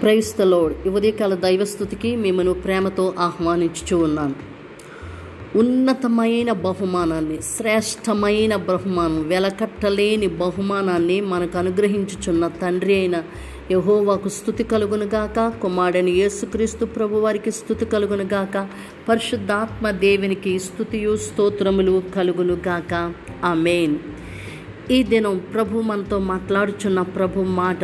Praise lord ఉదయకాల దైవస్థుతికి మిమ్మను ప్రేమతో ఆహ్వానించుచూ ఉన్నాను. ఉన్నతమైన బహుమానాన్ని శ్రేష్టమైన బహుమానం వెలకట్టలేని బహుమానాన్ని మనకు అనుగ్రహించుచున్న తండ్రి అయిన యహోవాకు స్థుతి కలుగునుగాక కుమారుడని యేసుక్రీస్తు ప్రభు వారికి స్థుతి కలుగునుగాక పరిశుద్ధాత్మ దేవునికి స్థుతియు స్తోత్రములు కలుగునుగాక మెయిన్ ఈ దినం ప్రభు మనతో మాట్లాడుచున్న ప్రభు మాట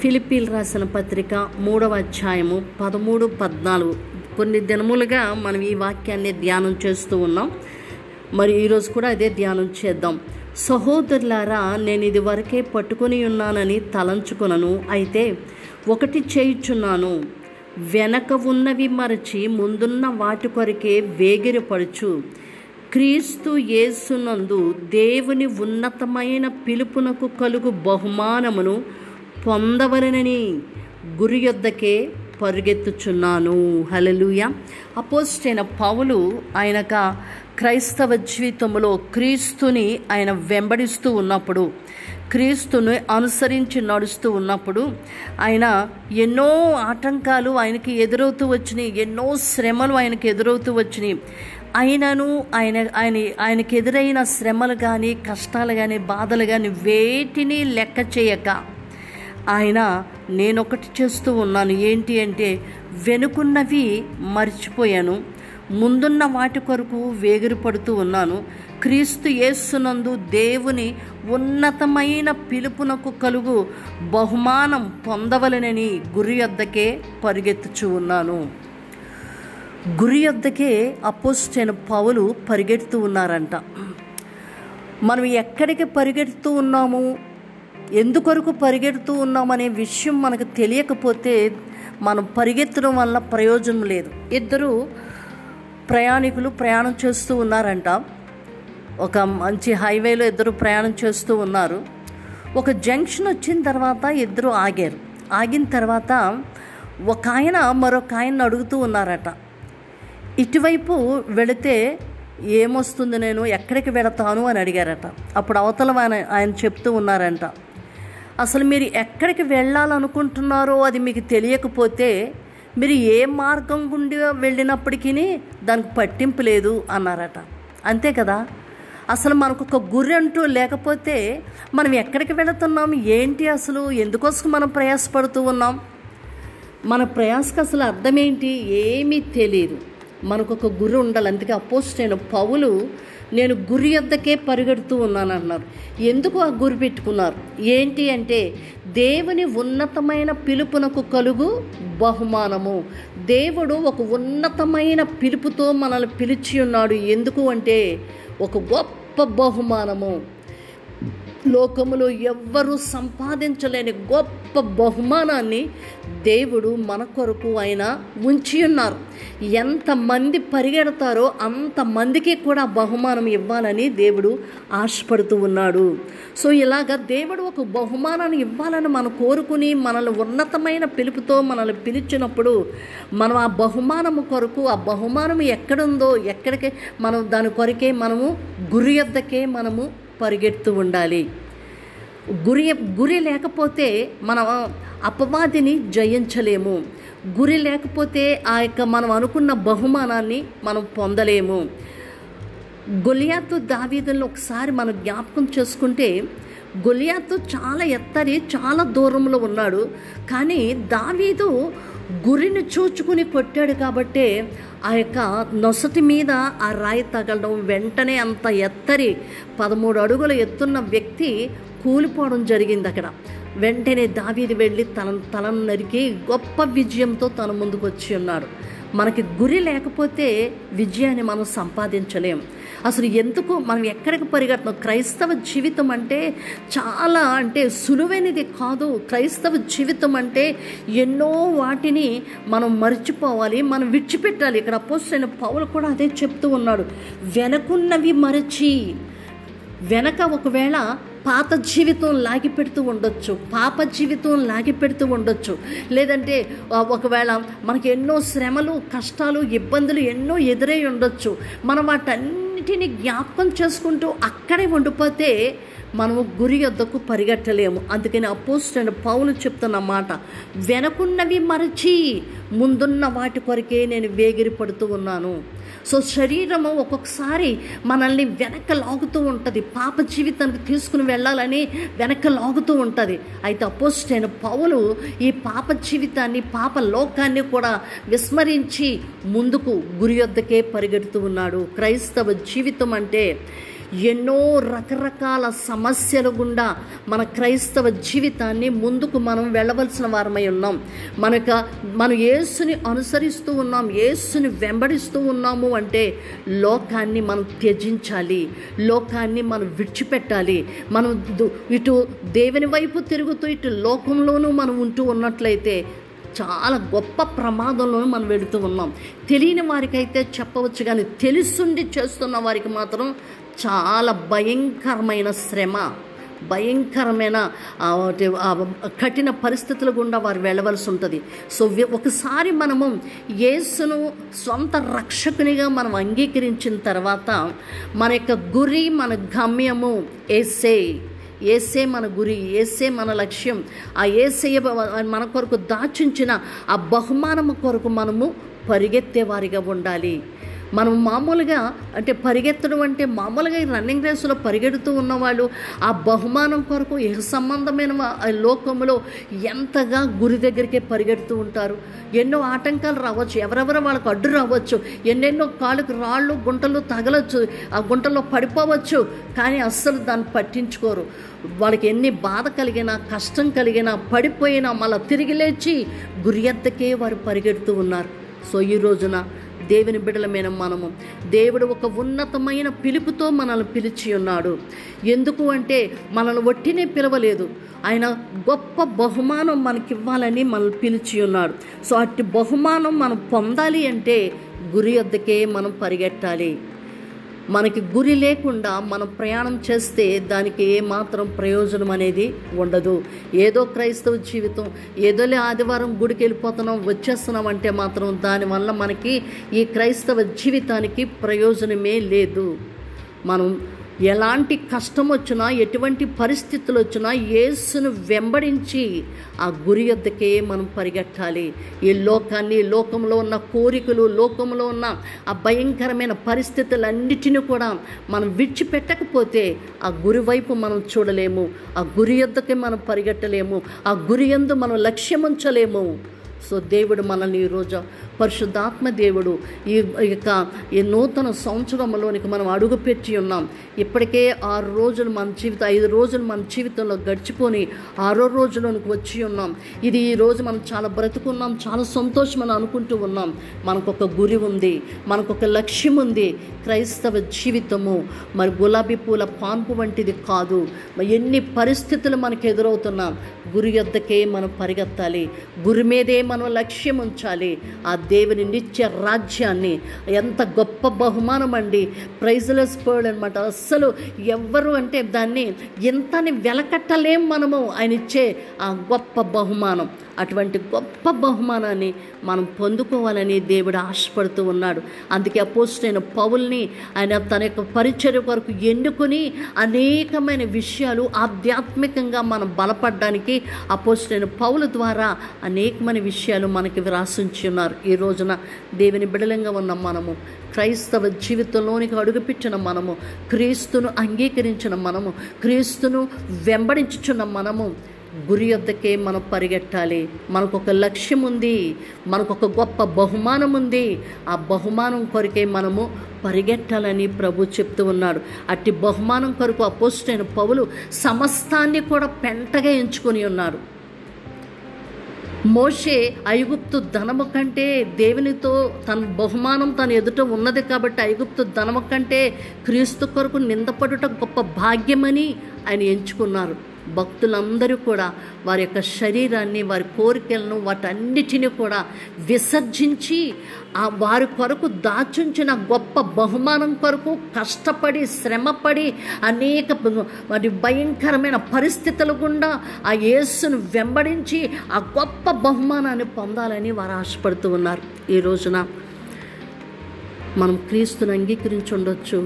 ఫిలిపీల్ రాసిన పత్రిక మూడవ అధ్యాయము పదమూడు పద్నాలుగు. కొన్ని దినములుగా మనం ఈ వాక్యాన్ని ధ్యానం చేస్తూ ఉన్నాం. మరి ఈరోజు కూడా అదే ధ్యానం చేద్దాం. సహోదరులారా నేను ఇది వరకే పట్టుకొని ఉన్నానని తలంచుకొనను. అయితే ఒకటి చేయుచున్నాను. వెనక ఉన్నవి మరచి ముందున్న వాటి కొరకే వేగిరపడుచు. క్రీస్తు యేసునందు దేవుని ఉన్నతమైన పిలుపునకు కలుగు బహుమానమును పొందవలనని గురి యొద్దకే పరుగెత్తుచున్నాను. హలలుయ అపోస్టైన పౌలు ఆయనక క్రైస్తవ జీవితంలో క్రీస్తుని ఆయన వెంబడిస్తూ ఉన్నప్పుడు క్రీస్తుని అనుసరించి నడుస్తూ ఉన్నప్పుడు ఆయన ఎన్నో ఆటంకాలు ఆయనకి ఎదురవుతూ వచ్చినాయి ఎన్నో శ్రమలు ఆయనకి ఎదురవుతూ వచ్చినాయి. అయినను ఆయన ఆయన ఆయనకి ఎదురైన శ్రమలు కానీ కష్టాలు కానీ బాధలు కానీ వేటిని లెక్క చేయక ఆయన నేనొకటి చేస్తూ ఉన్నాను. ఏంటి అంటే వెనుకున్నవి మర్చిపోయాను. ముందున్న వాటి కొరకు వేగిరపడుతూ ఉన్నాను. క్రీస్తు యేస్సునందు దేవుని ఉన్నతమైన పిలుపునకు కలుగు బహుమానం పొందవలనని గురి వద్దకే పరిగెత్తుచు ఉన్నాను. గురి వద్దకే అపోస్టైన పౌలు పరిగెడుతూ ఉన్నారంట. మనం ఎక్కడికి పరిగెడుతూ ఉన్నాము? ఎందుకొరకు పరిగెడుతూ ఉన్నామనే విషయం మనకు తెలియకపోతే మనం పరిగెత్తడం వల్ల ప్రయోజనం లేదు. ఇద్దరు ప్రయాణికులు ప్రయాణం చేస్తూ ఉన్నారంట. ఒక మంచి హైవేలో ఇద్దరు ప్రయాణం చేస్తూ ఉన్నారు. ఒక జంక్షన్ వచ్చిన తర్వాత ఇద్దరు ఆగారు. ఆగిన తర్వాత ఒక ఆయన మరొక ఆయన అడుగుతూ ఉన్నారట. ఇటువైపు వెళితే ఏమొస్తుంది నేను? ఎక్కడికి వెళతాను అని అడిగారట. అప్పుడు అవతల ఆయన ఆయన చెప్తూ ఉన్నారంట. అసలు మీరు ఎక్కడికి వెళ్ళాలనుకుంటున్నారో అది మీకు తెలియకపోతే మీరు ఏ మార్గం గుండి వెళ్ళినప్పటికీ దానికి పట్టింపు లేదు అన్నారట. అంతే కదా? అసలు మనకు ఒక గురి అంటూ లేకపోతే మనం ఎక్కడికి వెళుతున్నాం? ఏంటి అసలు? ఎందుకోసం మనం ప్రయాసపడుతూ ఉన్నాం? మన ప్రయాసకు అసలు అర్థం ఏంటి? ఏమీ తెలియదు మనకు ఒక గురి ఉండాలి. అందుకే అపోస్ట్ నేను పౌలు నేను గురి వద్దకే పరిగెడుతూ ఉన్నాను అన్నారు. ఎందుకు ఆ గురి పెట్టుకున్నారు? ఏంటి అంటే దేవుని ఉన్నతమైన పిలుపునకు కలుగు బహుమానము. దేవుడు ఒక ఉన్నతమైన పిలుపుతో మనల్ని పిలిచి ఉన్నాడు. ఎందుకు అంటే ఒక గొప్ప బహుమానము. లోకములో ఎవ్వరూ సంపాదించలేని గొప్ప బహుమానాన్ని దేవుడు మన కొరకు ఆయన ఉంచి ఉన్నారు. ఎంతమంది పరిగెడతారో అంతమందికి కూడా బహుమానం ఇవ్వాలని దేవుడు ఆశపడుతూ ఉన్నాడు. సో ఇలాగ దేవుడు ఒక బహుమానాన్ని ఇవ్వాలని మనం కోరుకుని మనల్ని ఉన్నతమైన పిలుపుతో మనల్ని పిలిచినప్పుడు మనం ఆ బహుమానము కొరకు ఆ బహుమానం ఎక్కడుందో ఎక్కడికి మనం దాని కొరకే మనము గురి వద్దకే మనము పరిగెడుతూ ఉండాలి. గురి గురి లేకపోతే మనం అపవాదిని జయించలేము. గురి లేకపోతే ఆ యొక్క మనం అనుకున్న బహుమానాన్ని మనం పొందలేము. గొలియాతు దావీదులను ఒకసారి మనం జ్ఞాపకం చేసుకుంటే గొలియాతు చాలా ఎత్తరి చాలా దూరంలో ఉన్నాడు. కానీ దావీదు గురిని చూచుకుని కొట్టాడు కాబట్టే ఆ యొక్క నొసటి మీద ఆ రాయి తగలడం వెంటనే అంత ఎత్తరి పదమూడు అడుగుల ఎత్తున్న వ్యక్తి కూలిపోవడం జరిగింది అక్కడ. వెంటనే దావీది వెళ్ళి తన తలను నరికి గొప్ప విజయంతో తన ముందుకు వచ్చి ఉన్నాడు మనకి గురి లేకపోతే విజయాన్ని మనం సంపాదించలేం. అసలు ఎందుకు మనం ఎక్కడికి పరిగెత్తం క్రైస్తవ జీవితం అంటే చాలా అంటే సులువైనది కాదు. క్రైస్తవ జీవితం అంటే ఎన్నో వాటిని మనం మర్చిపోవాలి మనం విడిచిపెట్టాలి. ఇక్కడ అపోసిన పౌలు కూడా అదే చెప్తూ ఉన్నాడు. వెనకున్నవి మరచి వెనక ఒకవేళ పాత జీవితం లాగి పెడుతూ ఉండొచ్చు పాప జీవితం లాగి పెడుతూ ఉండొచ్చు. లేదంటే ఒకవేళ మనకి ఎన్నో శ్రమలు కష్టాలు ఇబ్బందులు ఎన్నో ఎదురై ఉండొచ్చు. మనం వాటన్నిటిని జ్ఞాపకం చేసుకుంటూ అక్కడే ఉండిపోతే మనము గురి యొద్దకు పరిగెట్టలేము. అందుకని అపోస్టైన పౌలు చెప్తున్న మాట వెనకున్నవి మరచి ముందున్న వాటి కొరకే నేను వేగిరి పడుతూ ఉన్నాను. సో శరీరము ఒక్కొక్కసారి మనల్ని వెనక లాగుతూ ఉంటుంది. పాప జీవితానికి తీసుకుని వెళ్ళాలని వెనక లాగుతూ ఉంటుంది. అయితే అపోస్టైన పౌలు ఈ పాప జీవితాన్ని పాప లోకాన్ని కూడా విస్మరించి ముందుకు గురి వద్దకే పరిగెడుతూ ఉన్నాడు. క్రైస్తవ జీవితం అంటే ఎన్నో రకరకాల సమస్యల గుండా మన క్రైస్తవ జీవితాన్ని ముందుకు మనం వెళ్ళవలసిన వారమై ఉన్నాం. మనక మనం యేసుని అనుసరిస్తూ ఉన్నాం యేసుని వెంబడిస్తూ ఉన్నాము అంటే లోకాన్ని మనం త్యజించాలి లోకాన్ని మనం విడిచిపెట్టాలి. మనం దు- ఇటు దేవుని వైపు తిరుగుతూ ఇటు లోకంలోనూ మనం ఉంటూ ఉన్నట్లయితే చాలా గొప్ప ప్రమాదంలో మనం వెళుతూ ఉన్నాం. తెలియని వారికైతే చెప్పవచ్చు కానీ తెలుసుండి చేస్తున్న వారికి మాత్రం చాలా భయంకరమైన శ్రమ. భయంకరమైన కఠిన పరిస్థితుల గుండా వారు వెళ్ళవలసి ఉంటుంది. సో ఒకసారి మనము యేసును సొంత రక్షకునిగా మనం అంగీకరించిన తర్వాత మన యొక్క గురి మన గమ్యము ఏసే. ఏసే మన గురి ఏసే మన లక్ష్యం. ఆ ఏసే మన కొరకు దాచించిన ఆ బహుమానము కొరకు మనము పరిగెత్తేవారిగా ఉండాలి. మనం మామూలుగా అంటే పరిగెత్తడం అంటే మామూలుగా ఈ రన్నింగ్ రేసులో పరిగెడుతూ ఉన్నవాళ్ళు ఆ బహుమానం కొరకు ఏ సంబంధమైన ఆ లోకంలో ఎంతగా గురి దగ్గరికే పరిగెడుతూ ఉంటారు. ఎన్నో ఆటంకాలు రావచ్చు ఎవరెవరో వాళ్ళకు అడ్డు రావచ్చు ఎన్నెన్నో కాళ్ళకు రాళ్ళు గుంటలు తగలచ్చు ఆ గుంటలో పడిపోవచ్చు కానీ అస్సలు దాన్ని పట్టించుకోరు. వాళ్ళకి ఎన్ని బాధ కలిగినా కష్టం కలిగినా పడిపోయినా మళ్ళీ తిరిగి లేచి గురి ఎద్దకే వారు పరిగెడుతూ ఉన్నారు. సో ఈ రోజున దేవుని బిడలమైన మనము. దేవుడు ఒక ఉన్నతమైన పిలుపుతో మనల్ని పిలిచి ఉన్నాడు. ఎందుకు అంటే మనల్ని ఒట్టినే పిలవలేదు. ఆయన గొప్ప బహుమానం మనకివ్వాలని మనల్ని పిలిచి ఉన్నాడు. సో అట్టి బహుమానం మనం పొందాలి అంటే గురి వద్దకే మనం పరిగెట్టాలి. మనకి గురి లేకుండా మనం ప్రయాణం చేస్తే దానికి ఏమాత్రం ప్రయోజనం అనేది ఉండదు. ఏదో క్రైస్తవ జీవితం ఏదోలే ఆదివారం గుడికి వెళ్ళిపోతున్నాం వచ్చేస్తున్నాం అంటే మాత్రం దానివల్ల మనకి ఈ క్రైస్తవ జీవితానికి ప్రయోజనమే లేదు. మనం ఎలాంటి కష్టం వచ్చినా ఎటువంటి పరిస్థితులు వచ్చినా యేసును వెంబడించి ఆ గురి యొద్దకే మనం పరిగెట్టాలి. ఈ లోకాన్ని లోకంలో ఉన్న కోరికలు లోకంలో ఉన్న ఆ భయంకరమైన పరిస్థితులన్నిటిని కూడా మనం విడిచిపెట్టకపోతే ఆ గురి వైపు మనం చూడలేము. ఆ గురి యొద్దకే మనం పరిగెట్టలేము. ఆ గురి యందు మనం లక్ష్యం ఉంచలేము సో దేవుడు మనల్ని ఈరోజు పరిశుద్ధాత్మ దేవుడు ఈ యొక్క ఈ నూతన సంవత్సరంలోనికి మనం అడుగుపెట్టి ఉన్నాం. ఇప్పటికే ఆరు రోజులు మన జీవితం ఐదు రోజులు మన జీవితంలో గడిచిపోని ఆరో రోజులోనికి వచ్చి ఉన్నాం. ఇది ఈరోజు మనం చాలా బ్రతుకున్నాం చాలా సంతోషం అని అనుకుంటూ ఉన్నాం. మనకు ఒక గురి ఉంది మనకు ఒక లక్ష్యం ఉంది. క్రైస్తవ జీవితము మరి గులాబీ పూల పాన్పు వంటిది కాదు. ఎన్ని పరిస్థితులు మనకు ఎదురవుతున్నాం గురి యొద్దకే మనం పరిగెత్తాలి. గురి మీదే మనం లక్ష్యం ఉంచాలి. ఆ దేవుని నిత్య రాజ్యాన్ని. ఎంత గొప్ప బహుమానం అండి. ప్రైజ్లెస్ పర్డ్ అనమాట అస్సలు ఎవ్వరు అంటే దాన్ని ఎంతని వెలకట్టలేం మనము. ఆయన ఇచ్చే ఆ గొప్ప బహుమానం. అటువంటి గొప్ప బహుమానాన్ని మనం పొందుకోవాలని దేవుడు ఆశపడుతూ ఉన్నాడు. అందుకే అపోస్టైన పౌల్ని ఆయన తన యొక్క పరిచర్య కొరకు ఎన్నుకొని అనేకమైన విషయాలు ఆధ్యాత్మికంగా మనం బలపడడానికి అపోస్టైన పౌల ద్వారా అనేకమైన విషయాలు మనకి విరాసించి ఉన్నారు. ఈ రోజున దేవుని బిడలంగా ఉన్న మనము క్రైస్తవ జీవితంలోనికి అడుగుపెట్టిన మనము క్రీస్తును అంగీకరించిన మనము క్రీస్తును వెంబడించుచున్న మనము గురి వద్దకే మనం పరిగెట్టాలి. మనకు ఒక లక్ష్యం ఉంది మనకు ఒక గొప్ప బహుమానం ఉంది ఆ బహుమానం కొరకే మనము పరిగెట్టాలని ప్రభు చెప్తూ ఉన్నాడు. అట్టి బహుమానం కొరకు అపోస్టైన పౌలు సమస్తాన్ని కూడా పెంటగా ఎంచుకొని ఉన్నారు. మోషే ఐగుప్తు ధనము కంటే దేవునితో తన బహుమానం తన ఎదుట ఉన్నది కాబట్టి ఐగుప్తు ధనము కంటే క్రీస్తు కొరకు నిందపడుట గొప్ప భాగ్యమని ఆయన ఎంచుకున్నారు. భక్తులందరూ కూడా వారి యొక్క శరీరాన్ని వారి కోరికలను వాటన్నిటిని కూడా విసర్జించి ఆ వారి కొరకు దాచుంచిన గొప్ప బహుమానం కొరకు కష్టపడి శ్రమపడి అనేక మరి భయంకరమైన పరిస్థితుల గుండా ఆ యేసును వెంబడించి ఆ గొప్ప బహుమానాన్ని పొందాలని వారు ఆశపడుతూ ఉన్నారు. ఈ రోజున మనం క్రీస్తుని అంగీకరించి ఉండొచ్చు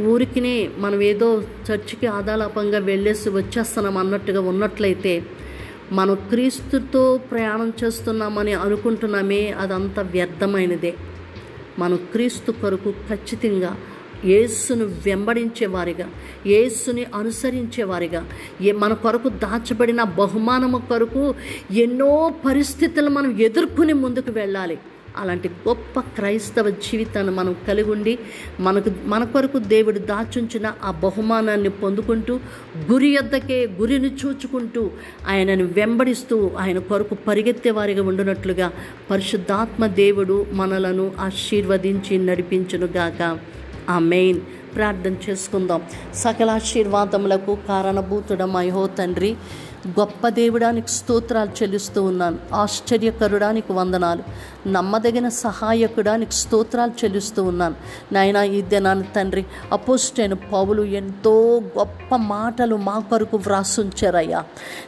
ఊరికినే మనం ఏదో చర్చికి ఆదాలాపంగా వెళ్ళేసి వచ్చేస్తున్నాం అన్నట్టుగా ఉన్నట్లయితే మనం క్రీస్తుతో ప్రయాణం చేస్తున్నామని అనుకుంటున్నామే అదంతా వ్యర్థమైనదే. మనం క్రీస్తు కొరకు ఖచ్చితంగా యేసును వెంబడించేవారిగా యేసుని అనుసరించేవారిగా ఏ మన కొరకు దాచబడిన బహుమానము కొరకు ఎన్నో పరిస్థితులు మనం ఎదుర్కొని ముందుకు వెళ్ళాలి. అలాంటి గొప్ప క్రైస్తవ జీవితాన్ని మనం కలిగి ఉండి మనకు మన కొరకు దేవుడు దాచుంచిన ఆ బహుమానాన్ని పొందుకుంటూ గురి యొద్దకే గురిని చూచుకుంటూ ఆయనను వెంబడిస్తూ ఆయన కొరకు పరిగెత్తే వారిగా ఉండునట్లుగా పరిశుద్ధాత్మ దేవుడు మనలను ఆశీర్వదించి నడిపించునుగాక. ఆ మెయిన్ ప్రార్థన చేసుకుందాం. సకల ఆశీర్వాదములకు కారణభూతుడమయో తండ్రి గొప్ప దేవుడానికి స్తోత్రాలు చెల్లిస్తూ ఉన్నాను. ఆశ్చర్యకరుడానికి వందనాలు. నమ్మదగిన సహాయకుడానికి స్తోత్రాలు చెల్లిస్తూ ఉన్నాను. నాయన ఈ దినాన్ని తండ్రి అపోస్టైన పౌలు ఎంతో గొప్ప మాటలు మా కొరకు వ్రాసుంచారయ్యా.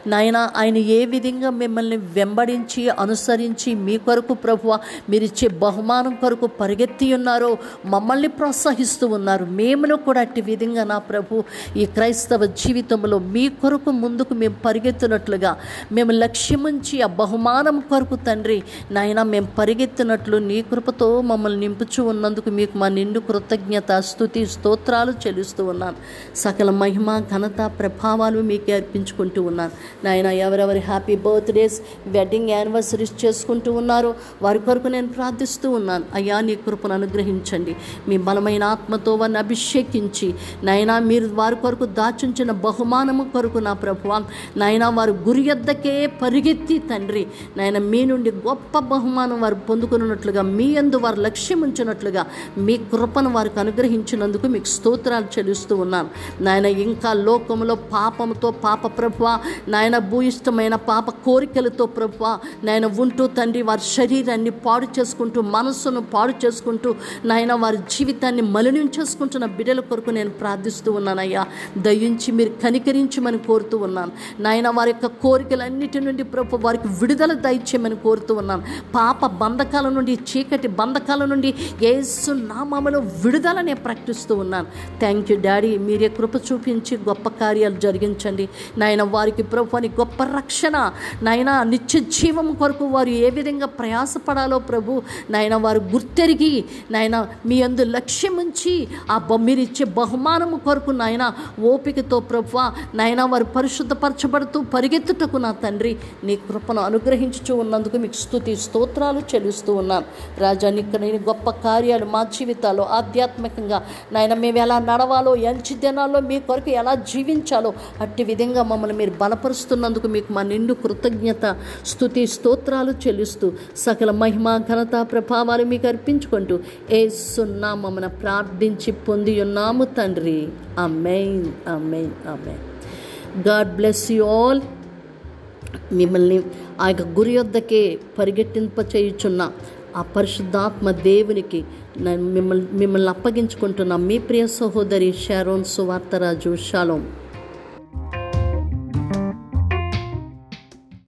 నాయన ఆయన ఏ విధంగా మిమ్మల్ని వెంబడించి అనుసరించి మీ కొరకు ప్రభువ మీరిచ్చే బహుమానం కొరకు పరిగెత్తి ఉన్నారో మమ్మల్ని ప్రోత్సహిస్తూ ఉన్నారు. మేమును కూడా అట్టి విధంగా నా ప్రభు ఈ క్రైస్తవ జీవితంలో మీ కొరకు ముందుకు మేము పరిగెత్తునట్లుగా. మేము లక్ష్యముంచి ఆ బహుమానం కొరకు తండ్రి నాయన మేము పరిగెత్తినట్లు నీ కృపతో మమ్మల్ని నింపుచు ఉన్నందుకు మీకు మా నిండు కృతజ్ఞత స్థుతి స్తోత్రాలు చెల్లిస్తూ ఉన్నాను సకల మహిమ ఘనత ప్రభావాలు మీకే అర్పించుకుంటూ ఉన్నాను నాయన ఎవరెవరి హ్యాపీ బర్త్డేస్ వెడ్డింగ్ యానివర్సరీస్ చేసుకుంటూ ఉన్నారో వారి కొరకు నేను ప్రార్థిస్తూ ఉన్నాను. అయ్యా నీ కృపను అనుగ్రహించండి. మీ బలమైన ఆత్మతో వారిని అభిషేకించి నాయన మీరు వారి కొరకు దాచుంచిన బహుమానము కొరకు నా ప్రభువ నాయన వారు గురి యొద్దకే పరిగెత్తి తండ్రి. నాయన మీ నుండి గొప్ప బహుమానం వారు పొందుకున్నట్లుగా మీ యందు వారు లక్ష్యం ఉంచినట్లుగా మీ కృపను వారికి అనుగ్రహించినందుకు మీకు స్తోత్రాలు చెల్లిస్తూ ఉన్నాను నాయన ఇంకా లోకంలో పాపంతో పాప ప్రభువ నాయన భూయిష్టమైన పాప కోరికలతో ప్రభువ నాయన ఉంటూ తండ్రి వారి శరీరాన్ని పాడు చేసుకుంటూ మనస్సును పాడు చేసుకుంటూ నాయన వారి జీవితాన్ని మలినం చేసుకుంటున్న బిడ్డల కొరకు నేను ప్రార్థిస్తూ ఉన్నానయ్యా. దయించి మీరు కనికరించమని కోరుతూ ఉన్నాను నాయన వారి యొక్క కోరికలన్నిటి నుండి ప్రభు వారికి విడుదల దయచేయమని కోరుతూ ఉన్నాను పాప బంధకాల నుండి చీకటి బంధకాల నుండి ఏసు నామములో విడుదల నేను ప్రకటిస్తూ ఉన్నాను థ్యాంక్ యూ డాడీ మీరే కృప చూపించి గొప్ప కార్యాలు జరిగించండి. నాయన వారికి ప్రభు అని గొప్ప రక్షణ నాయన నిత్య జీవం కొరకు వారు ఏ విధంగా ప్రయాసపడాలో ప్రభు నాయన వారు గుర్తెరిగి నాయన మీ అందు లక్ష్యం ఉంచి ఆ మీరిచ్చే మీరు ఇచ్చే బహుమానము కొరకు నాయన ఓపికతో ప్రభు నాయన వారు పరిశుద్ధపరచబడుతూ పరిగెత్తుటకు నా తండ్రి నీ కృపను అనుగ్రహించుచూ ఉన్నందుకు మీకు స్తుతి స్తోత్రాలు చెల్లిస్తూ ఉన్నాను రాజా నీకు నేను గొప్ప కార్యాలు మా జీవితాల్లో ఆధ్యాత్మికంగా నాయన మేము ఎలా నడవాలో ఎంచి దినాల్లో మీ కొరకు ఎలా జీవించాలో అట్టి విధంగా మమ్మల్ని మీరు బలపరుస్తున్నందుకు మీకు మా నిండు కృతజ్ఞత స్థుతి స్తోత్రాలు చెల్లిస్తూ సకల మహిమ ఘనత ప్రభావాలు మీకు అర్పించుకుంటూ ఏ సున్నా మమ్మల్ని ప్రార్థించి పొంది ఉన్నాము తండ్రి. Amen amen amen God bless you all మిమ్మల్ని ఆ యొక్క గురి వద్దకే పరిగెట్టింప చేయుచున్న ఆ పరిశుద్ధాత్మ దేవునికి మిమ్మల్ని మిమ్మల్ని అప్పగించుకుంటున్న మీ ప్రియ సహోదరి షారోన్ సువార్తరాజు. షాలోం.